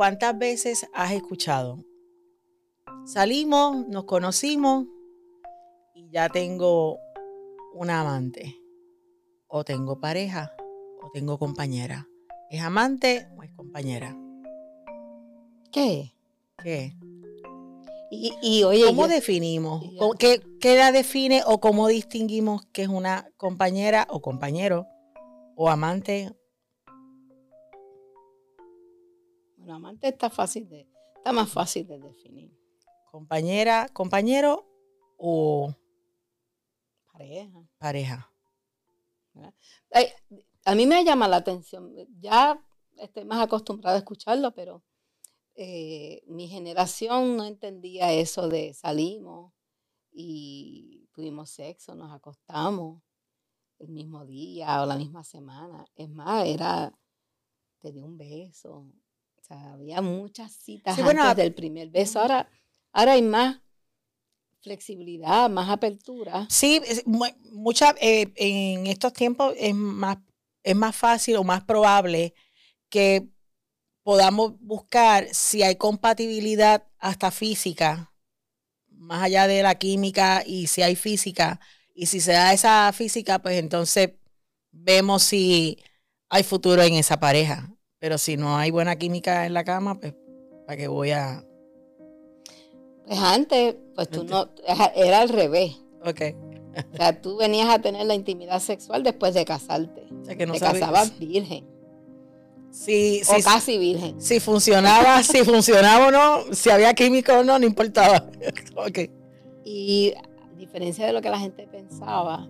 ¿cuántas veces has escuchado? Salimos, nos conocimos y ya tengo una amante. O tengo pareja o tengo compañera. ¿Es amante o es compañera? ¿Qué? ¿Qué? Y, y oye, ¿Cómo yo- definimos? y yo- ¿Cómo- ¿Qué, ¿Qué la define o cómo distinguimos que es una compañera o compañero o amante? Amante está fácil de, está más fácil de definir. Compañera, compañero o Pareja. pareja. Ay, a mí me llama la atención, ya estoy más acostumbrada a escucharlo, pero eh, mi generación no entendía eso de salimos y tuvimos sexo, nos acostamos el mismo día o la misma semana. Es más, era, te di un beso. Sea, había muchas citas Sí, bueno, antes del primer beso. Ahora, ahora hay más flexibilidad, más apertura. Sí, mucha, eh, en estos tiempos es más, es más fácil o más probable que podamos buscar si hay compatibilidad hasta física, más allá de la química y si hay física. Y si se da esa física, pues entonces vemos si hay futuro en esa pareja. Pero si no hay buena química en la cama, pues ¿para qué voy a...? Pues antes, pues tú no, era al revés. Ok. O sea, tú venías a tener la intimidad sexual después de casarte. O sea, que no Te sabes- casabas virgen Sí, o sí, casi virgen. Si funcionaba, si funcionaba o no, si había química o no, no importaba. ok. Y a diferencia de lo que la gente pensaba,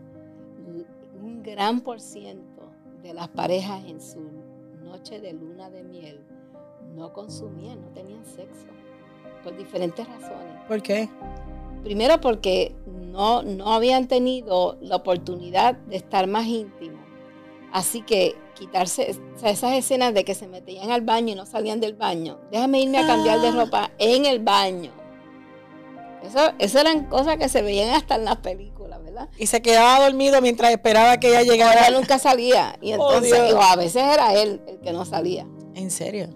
un gran por ciento de las parejas en su noche de luna de miel no consumían, no tenían sexo, por diferentes razones. ¿Por qué? Primero porque no, no habían tenido la oportunidad de estar más íntimos. Así que quitarse o sea, esas escenas de que se metían al baño y no salían del baño. Déjame irme a cambiar de Ah. ropa en el baño. Eso, eso eran cosas que se veían hasta en las películas, ¿verdad? Y se quedaba dormido mientras esperaba que ella llegara. nunca salía. Y Oh, entonces, Dios. o a veces era él el que no salía. ¿En serio?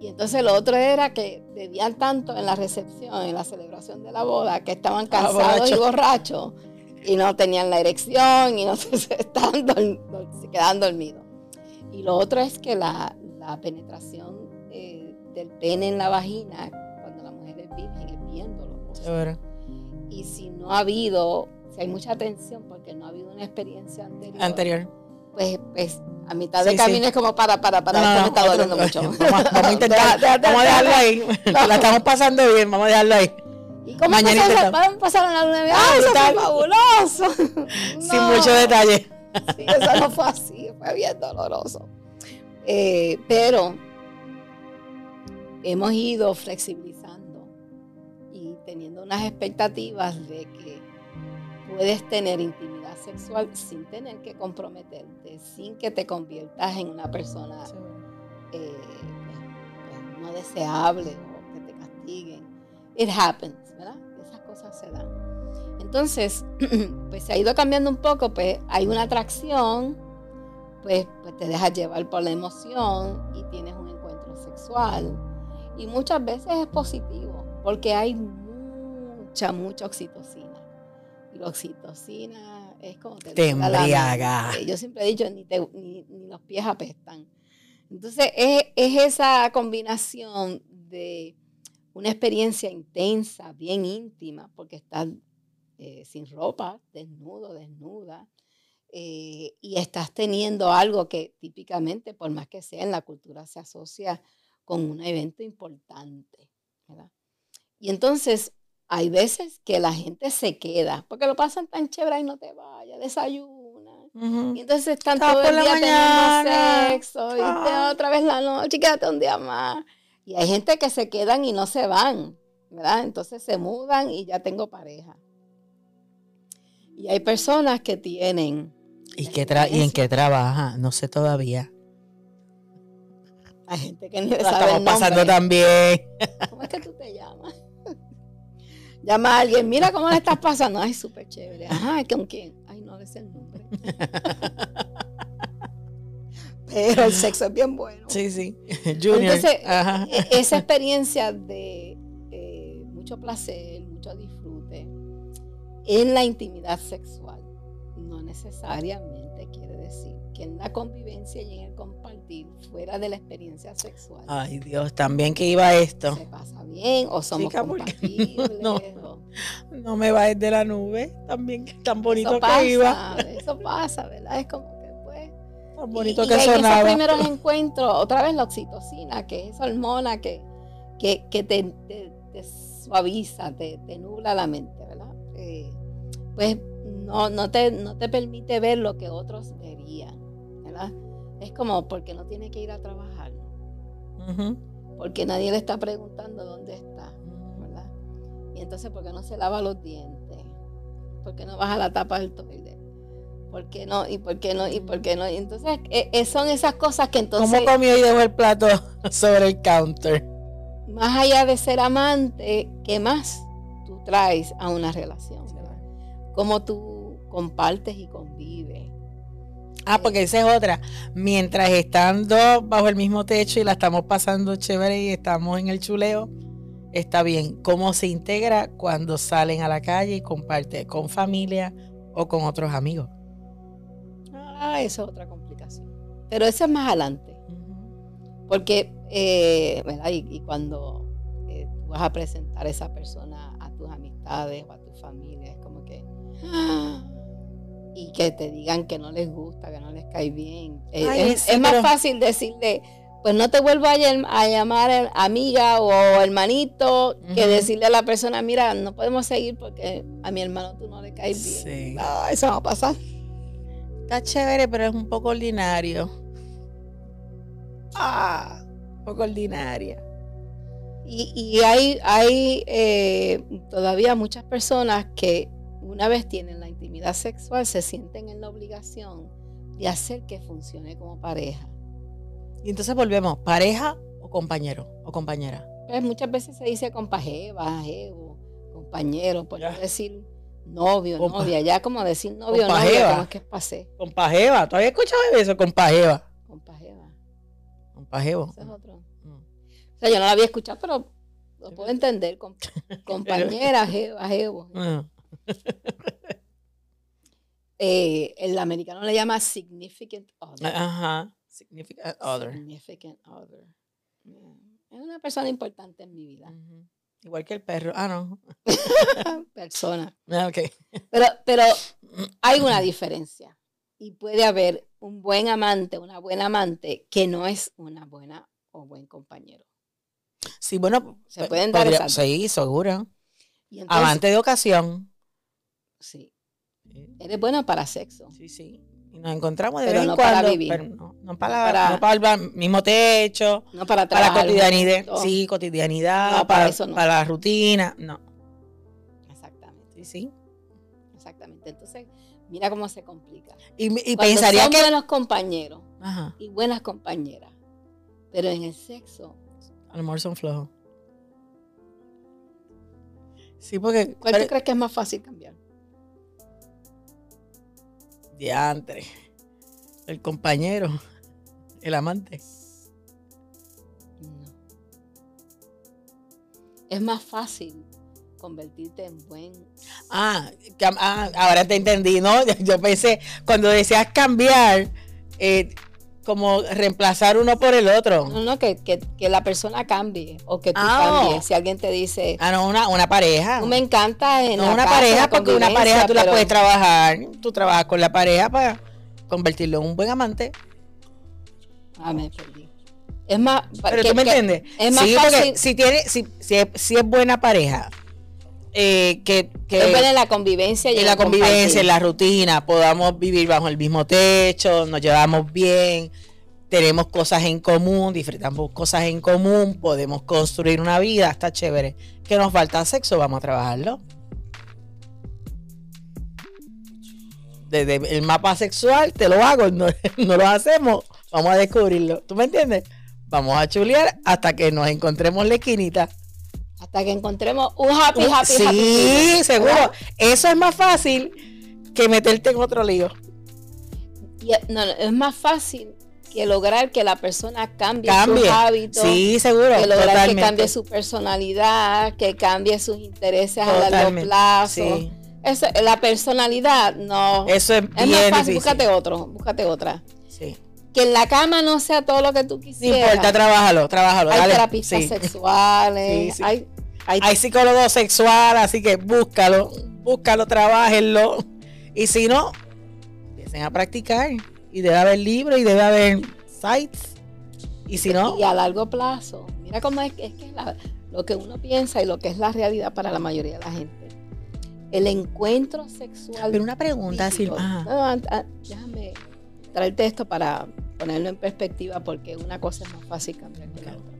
Y entonces lo otro era que bebían tanto en la recepción, en la celebración de la boda, que estaban cansados y borrachos. y no tenían la erección y no se, estaban se quedaban dormidos. Y lo otro es que la, la penetración eh, del pene en la vagina, Y si no ha habido, si hay mucha tensión porque no ha habido una experiencia anterior, Anterior. pues, pues a mitad Sí, de camino sí. es como para, para, para, No, esto no, me está otro- doliendo mucho. Vamos, a- vamos a intentar. Deja- deja- vamos a dejarlo deja- ahí. La estamos pasando bien, vamos a dejarlo ahí. ¿Y cómo Mañana pasaron, intentamos. ¿cómo pasaron la luna de? Ah, ¡Ay, eso fue fabuloso! Sin mucho detalle. Sí, eso no fue así, fue bien doloroso. Eh, pero hemos ido flexibilizando teniendo unas expectativas de que puedes tener intimidad sexual sin tener que comprometerte, sin que te conviertas en una persona eh, pues, no deseable o que te castiguen. It happens, ¿verdad? Esas cosas se dan. Entonces, pues se ha ido cambiando un poco, pues hay una atracción, pues, pues te dejas llevar por la emoción y tienes un encuentro sexual. Y muchas veces es positivo, porque hay mucha, mucha oxitocina. Y la oxitocina es como te, Te la embriaga. Yo siempre he dicho, ni, te- ni, ni los pies apestan. Entonces, es, es esa combinación de una experiencia intensa, bien íntima, porque estás eh, sin ropa, desnudo, desnuda, eh, y estás teniendo algo que típicamente, por más que sea en la cultura, se asocia con un evento importante. ¿verdad? Y entonces, hay veces que la gente se queda, porque lo pasan tan chévere y no te vayas, desayuna. Y entonces están Está todo el día mañana. teniendo sexo y Ah. otra vez la noche, quédate un día más. Y hay gente que se quedan y no se van, ¿verdad? Entonces se mudan y ya tengo pareja. Y hay personas que tienen. ¿Y, qué tra- ¿Y en qué trabaja? No sé todavía. Hay gente que ni La sabe estamos el pasando también. ¿Cómo es que tú te llamas? Llama a alguien, mira cómo le estás pasando. Ay, súper chévere. Ajá, ¿con quién? Ay, no, ese es el nombre. pero el sexo es bien bueno. Sí, sí. Junior. Entonces, e, esa experiencia de eh, mucho placer, mucho disfrute en la intimidad sexual, no necesariamente quiere decir que en la convivencia y en el compartir fuera de la experiencia sexual. Ay, Dios, también que iba esto. Se pasa bien o somos compatibles. No, no, me va de la nube, también tan bonito que iba. Eso pasa, ¿verdad? Es como que pues. Tan bonito que sonaba. Esos primeros encuentros, otra vez la oxitocina, que es hormona que, que, que te, suaviza, te, te, nubla la mente, ¿verdad? Eh, pues no, no, te, no te permite ver lo que otros verían, ¿verdad? Es como porque no tiene que ir a trabajar, porque nadie le está preguntando dónde está, ¿verdad? Y entonces, ¿por qué no se lava los dientes? ¿Por qué no baja la tapa del toilet? ¿Por qué no? ¿Y por qué no? ¿Y por qué no? Y entonces, e, e, son esas cosas que entonces... ¿Cómo comió y dejó el plato sobre el counter? Más allá de ser amante, ¿qué más tú traes a una relación? cómo tú compartes y convives. Ah, porque esa es otra. Mientras estando bajo el mismo techo y la estamos pasando chévere y estamos en el chuleo, está bien. ¿Cómo se integra cuando salen a la calle y comparte con familia o con otros amigos? Ah, esa es otra complicación. Pero eso es más adelante. Porque, eh, ¿verdad? Y, cuando eh, tú vas a presentar a esa persona a tus amistades o a tu familia, es como que y que te digan que no les gusta, que no les cae bien. Eh, es, más fácil decirle, pues no te vuelvo a, llamar amiga o hermanito, que decirle a la persona, mira, no podemos seguir porque a mi hermano tú no le caes bien. eso va a pasar. Está chévere, pero es un poco ordinario. Ah, un poco ordinaria. Y, hay, hay eh, todavía muchas personas que una vez tienen la intimidad sexual, se sienten en la obligación de hacer que funcione como pareja. Y entonces volvemos, pareja o compañero o compañera. Pues muchas veces se dice compajeva, jevo, compañero, por decir novio, novia, ya como decir novio, novia, como es que pasé. Compajeva, ¿todavía escuchado eso? Compajeva. Compajeva. Compajevo. Ese es otro. Mm. O sea, yo no lo había escuchado, pero lo puedo entender. compañera, jeva, jevo. Mm. Eh, el americano le llama significant other. Ajá, significant other. Significant other. Es una persona importante en mi vida. Igual que el perro. Ah, no. persona. Ah, okay. Pero, pero hay una diferencia. Y puede haber un buen amante, una buena amante, que no es una buena o buen compañero. Sí, bueno, se pueden dar esas. Sí, seguro. amante de ocasión. Sí. Eres buena para sexo. Sí, sí. Y nos encontramos de vez en cuando. Para vivir. no, para, no para el mismo techo. No para Para cotidianidad. Sí, cotidianidad. para, para la rutina. No. Exactamente. Sí, sí. Exactamente. Entonces, mira cómo se complica. Y, y pensaría son que. buenos compañeros y buenas compañeras. Pero en el sexo. A lo mejor son flojos. Sí, porque. ¿Cuál tú crees que es más fácil cambiar? Diantre. El compañero. El amante. Es más fácil convertirte en buen. Ah, ah ahora te entendí, ¿no? Yo pensé, cuando decías cambiar, eh, como reemplazar uno por el otro. No, no, que, la persona cambie o que tú ah, cambies. Si alguien te dice. Ah, no, una, una pareja. Me encanta en no una pareja, porque una pareja tú la puedes trabajar. Tú trabajas con la pareja para convertirlo en un buen amante. Ah, me perdí. Es más. Pero tú me entiendes. Es más sí, fácil. si, tiene, si, si, es, si es buena pareja, eh, que, que en la convivencia y en la convivencia, en la rutina, podamos vivir bajo el mismo techo, nos llevamos bien, tenemos cosas en común, disfrutamos cosas en común, podemos construir una vida, está chévere. Que nos falta sexo, vamos a trabajarlo. Desde el mapa sexual te lo hago, no, no lo hacemos, vamos a descubrirlo. ¿Tú me entiendes? Vamos a chulear hasta que nos encontremos la esquinita. Hasta que encontremos un happy, happy, sí, Sí, seguro. Eso es más fácil que meterte en otro lío. no, es más fácil que lograr que la persona cambie, Cambie. sus hábitos, Sí, seguro. que lograr que cambie su personalidad, que cambie sus intereses a largo plazo. Sí. Eso, la personalidad no. Eso es es más fácil, difícil. búscate otro, búscate otra. Que en la cama no sea todo lo que tú No quisieras. importa, trabájalo, trabájalo. hay dale. terapistas Sí. sexuales, Sí, sí. hay, hay, Hay psicólogo sexual, así que búscalo, búscalo, trabájenlo. Y si no, empiecen a practicar. Y debe haber libros y debe haber sites. Y si no, y a largo plazo. Mira cómo es, que- es que es la- lo que uno piensa y lo que es la realidad para la mayoría de la gente. El encuentro sexual. pero una pregunta, Silma. No, déjame traerte esto para ponerlo en perspectiva porque una cosa es más fácil cambiar que la otra.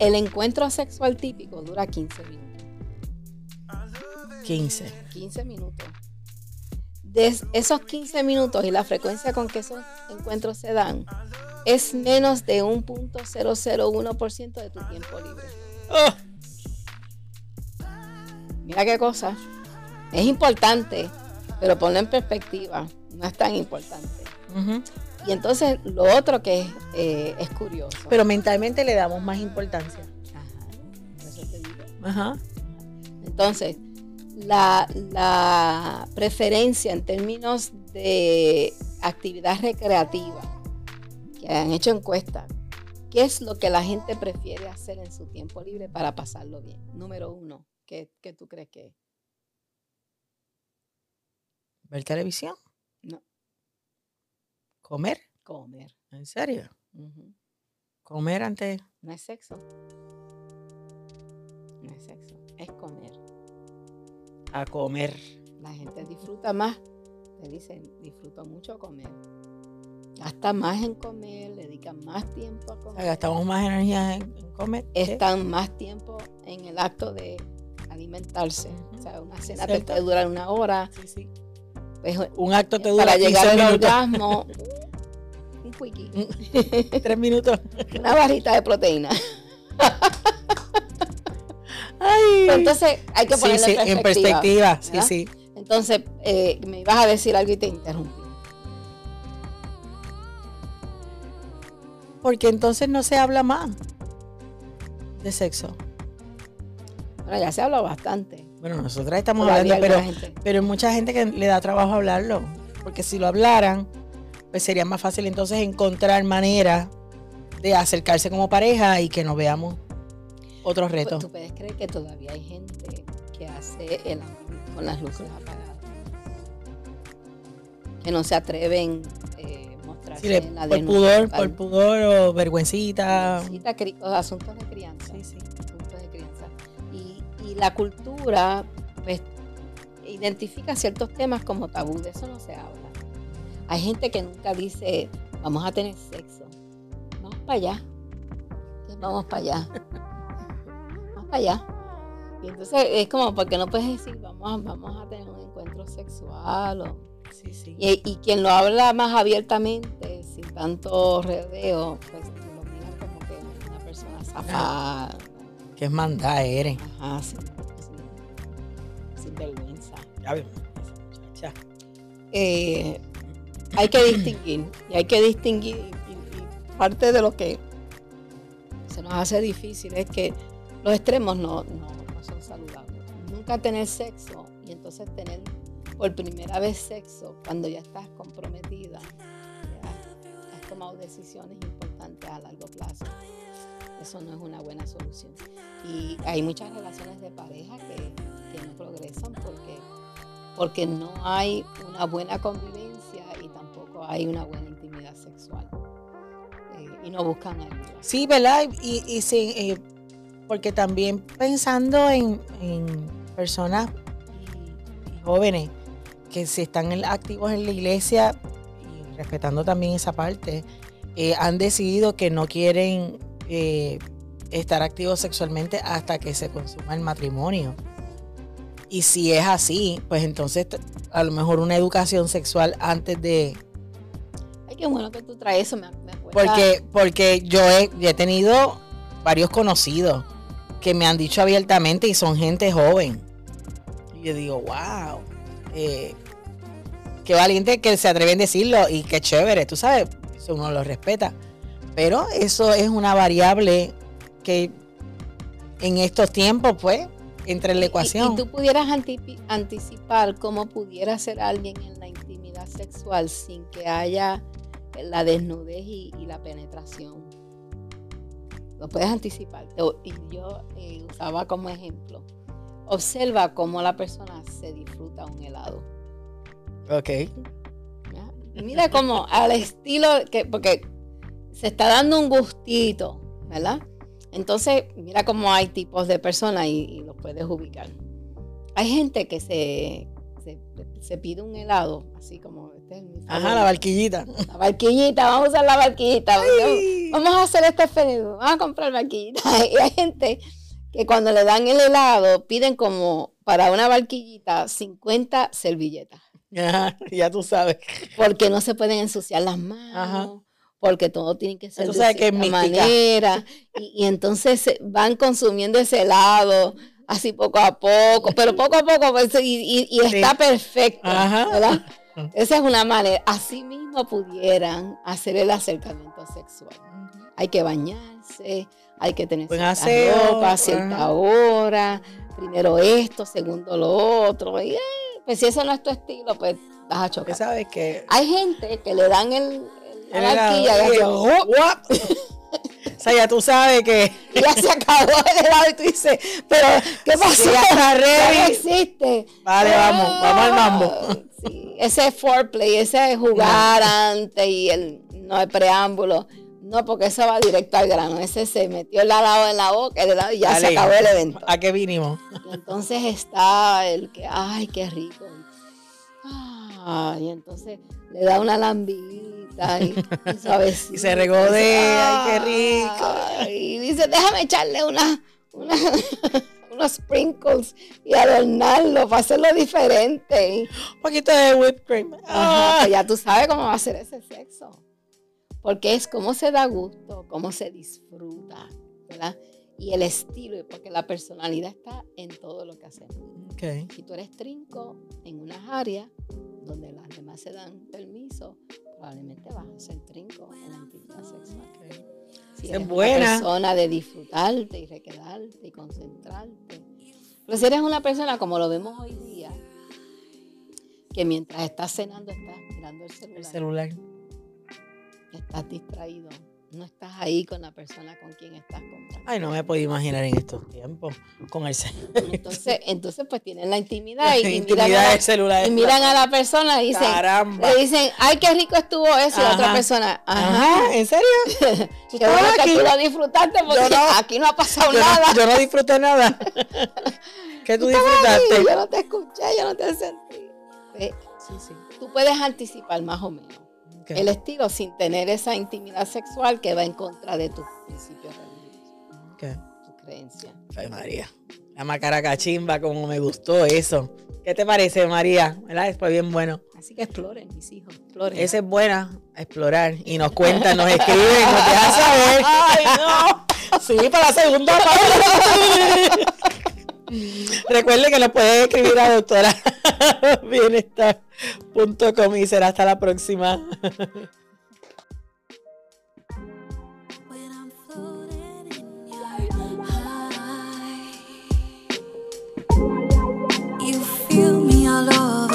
El encuentro sexual típico dura 15 minutos. 15. 15 minutos. De es- esos 15 minutos y la frecuencia con que esos encuentros se dan es menos de un punto 001% de tu tiempo libre. Oh, Mira qué cosa. Es importante, pero ponlo en perspectiva. No es tan importante. Y entonces lo otro que es, eh, es curioso. Pero mentalmente le damos más importancia. Ajá, eso te digo. Ajá. Entonces, la, la preferencia en términos de actividad recreativa, que han hecho encuestas, ¿qué es lo que la gente prefiere hacer en su tiempo libre para pasarlo bien? Número uno, ¿qué, qué tú crees que es? ¿Ver televisión? No. ¿Comer? Comer. ¿En serio? ¿Comer antes? No es sexo. No es sexo, es comer. A comer. La gente disfruta más, te dicen, disfruto mucho comer. Gasta más en comer, le dedican más tiempo a O sea, comer. gastamos más energía en, en comer. Están más tiempo en el acto de alimentarse. O sea, una cena te puede durar una hora. Sí, sí. pues, Un acto te dura para 15 llegar al orgasmo, quickie, Tres minutos. una barrita de proteína. Ay. Entonces hay que Sí, ponerlo sí, en en perspectiva. perspectiva. Sí, ¿verdad? sí. Entonces, eh, me ibas a decir algo y te interrumpí. Porque entonces no se habla más de sexo. Bueno, ya se habla bastante. Bueno, nosotras estamos Todavía hablando, pero, pero hay mucha gente que le da trabajo hablarlo. Porque si lo hablaran, pues sería más fácil entonces encontrar maneras de acercarse como pareja y que nos veamos otros Pues, retos. ¿Tú puedes creer que todavía hay gente que hace el amor con las luces apagadas? Que no se atreven eh, mostrarse Sí, en la por pudor, por pudor o vergüencita. Asuntos de crianza. Sí, sí. asuntos de crianza. Y, y la cultura, pues, identifica ciertos temas como tabú, de eso no se habla. Hay gente que nunca dice, vamos a tener sexo. Vamos para allá. Entonces, Vamos para allá. Vamos para allá. Y entonces es como, porque no puedes decir, vamos, a- vamos a tener un encuentro sexual o Sí, sí. y, y quien lo habla más abiertamente, sin tanto redeo, pues lo miran como que una persona zafada. Qué manda eres. Ajá, sin, sin- sin vergüenza. Ya vemos. muchacha. Eh, hay que distinguir, y hay que distinguir, y, parte de lo que se nos hace difícil es que los extremos no, no, no son saludables. Nunca tener sexo y entonces tener por primera vez sexo cuando ya estás comprometida, ya has tomado decisiones importantes a largo plazo. Eso no es una buena solución. Y hay muchas relaciones de pareja que, que no progresan porque, porque no hay una buena convivencia y tampoco hay una buena intimidad sexual. Eh, y no buscan ayuda. Sí, ¿verdad? Y, y sí, eh, porque también pensando en, en personas jóvenes que si están activos en la iglesia y respetando también esa parte, eh, han decidido que no quieren estar activos sexualmente hasta que se consuma el matrimonio. Y si es así, pues entonces a lo mejor una educación sexual antes de, Ay, qué bueno que tú traes eso. Me, me porque, porque yo he, he tenido varios conocidos que me han dicho abiertamente y son gente joven. Y yo digo, wow. eh, qué valiente que se atreven a decirlo y qué chévere, tú sabes, eso uno lo respeta. Pero eso es una variable que en estos tiempos, pues, entra en la ecuación. Y, tú pudieras anticipar cómo pudiera ser alguien en la intimidad sexual sin que haya la desnudez y, la penetración. Lo puedes anticipar. Y yo eh, usaba como ejemplo. Observa cómo la persona se disfruta un helado. Ok. mira cómo al estilo que, porque se está dando un gustito, ¿verdad? Entonces, mira cómo hay tipos de personas y, los puedes ubicar. Hay gente que se, se, pide un helado, así como este Ajá, la barquillita. La barquillita, vamos a usar la barquillita. Vamos a hacer este fenómeno, vamos a comprar barquillita. Y hay gente que cuando le dan el helado piden como para una barquillita 50 servilletas. Ajá, ya tú sabes. Porque no se pueden ensuciar las manos. Ajá porque todo tiene que ser de cierta manera. Y, entonces van consumiendo ese helado así poco a poco, pero poco a poco, pues, y, está perfecto, ¿verdad? Esa es una manera. Así mismo pudieran hacer el acercamiento sexual. Hay que bañarse, hay que tener cierta ropa a cierta hora, primero esto, segundo lo otro. Y, eh, pues si eso no es tu estilo, pues vas a chocar. ¿Sabes que Hay gente que le dan el, o sea, ya tú sabes que ya se acabó el helado y tú dices, pero ¿qué pasó? ya no existe. Vale, vamos, vamos al mambo. Sí, ese foreplay, ese jugar antes y el no hay preámbulo. No, porque eso va directo al grano. Ese se metió el helado en la boca, el helado y ya se acabó el evento. ¿A qué vinimos? entonces está el que, ay, qué rico. Ay, entonces le da una lambida y se regodea, ay, qué rico. Y dice, déjame echarle una, unos sprinkles y adornarlo para hacerlo diferente. Un poquito de whipped cream. Pues ya tú sabes cómo va a ser ese sexo. Porque es cómo se da gusto, cómo se disfruta, ¿verdad? Y el estilo, porque la personalidad está en todo lo que hacemos. Okay. Si tú eres trinco en unas áreas donde las demás se dan permiso, probablemente vas a ser trinco en la intimidad sexual. Si eres buena. una persona de disfrutarte y requedarte y concentrarte. Pero si eres una persona como lo vemos hoy día, que mientras estás cenando estás mirando el celular. El celular. Estás distraído no estás ahí con la persona con quien estás compartiendo. Ay, no me puedo imaginar en estos tiempos con el celular. Entonces, entonces pues tienen la intimidad y, miran, a la, celular y miran a la persona y dicen, le dicen, ay, qué rico estuvo eso, y la otra persona, ajá, ¿en serio? ¿Tú qué bueno que tú lo disfrutaste porque aquí no ha pasado nada. yo no disfruté nada. ¿Qué tú, disfrutaste? yo no te escuché, yo no te sentí. Sí, sí. Tú puedes anticipar más o menos el estilo sin tener esa intimidad sexual que va en contra de tus principios religiosos. ¿Qué? Tu creencia. Ay, María. La macaracachimba, como me gustó eso. ¿Qué te parece, María? ¿Verdad? Fue bien bueno. Así que exploren, mis hijos, exploren. Esa es buena, explorar. Y nos cuentan, nos escriben, nos dejan saber. ¡Ay, no! Sí, para la segunda parte. Recuerde que nos puede escribir a doctora bienestar.com y será hasta la próxima. All over.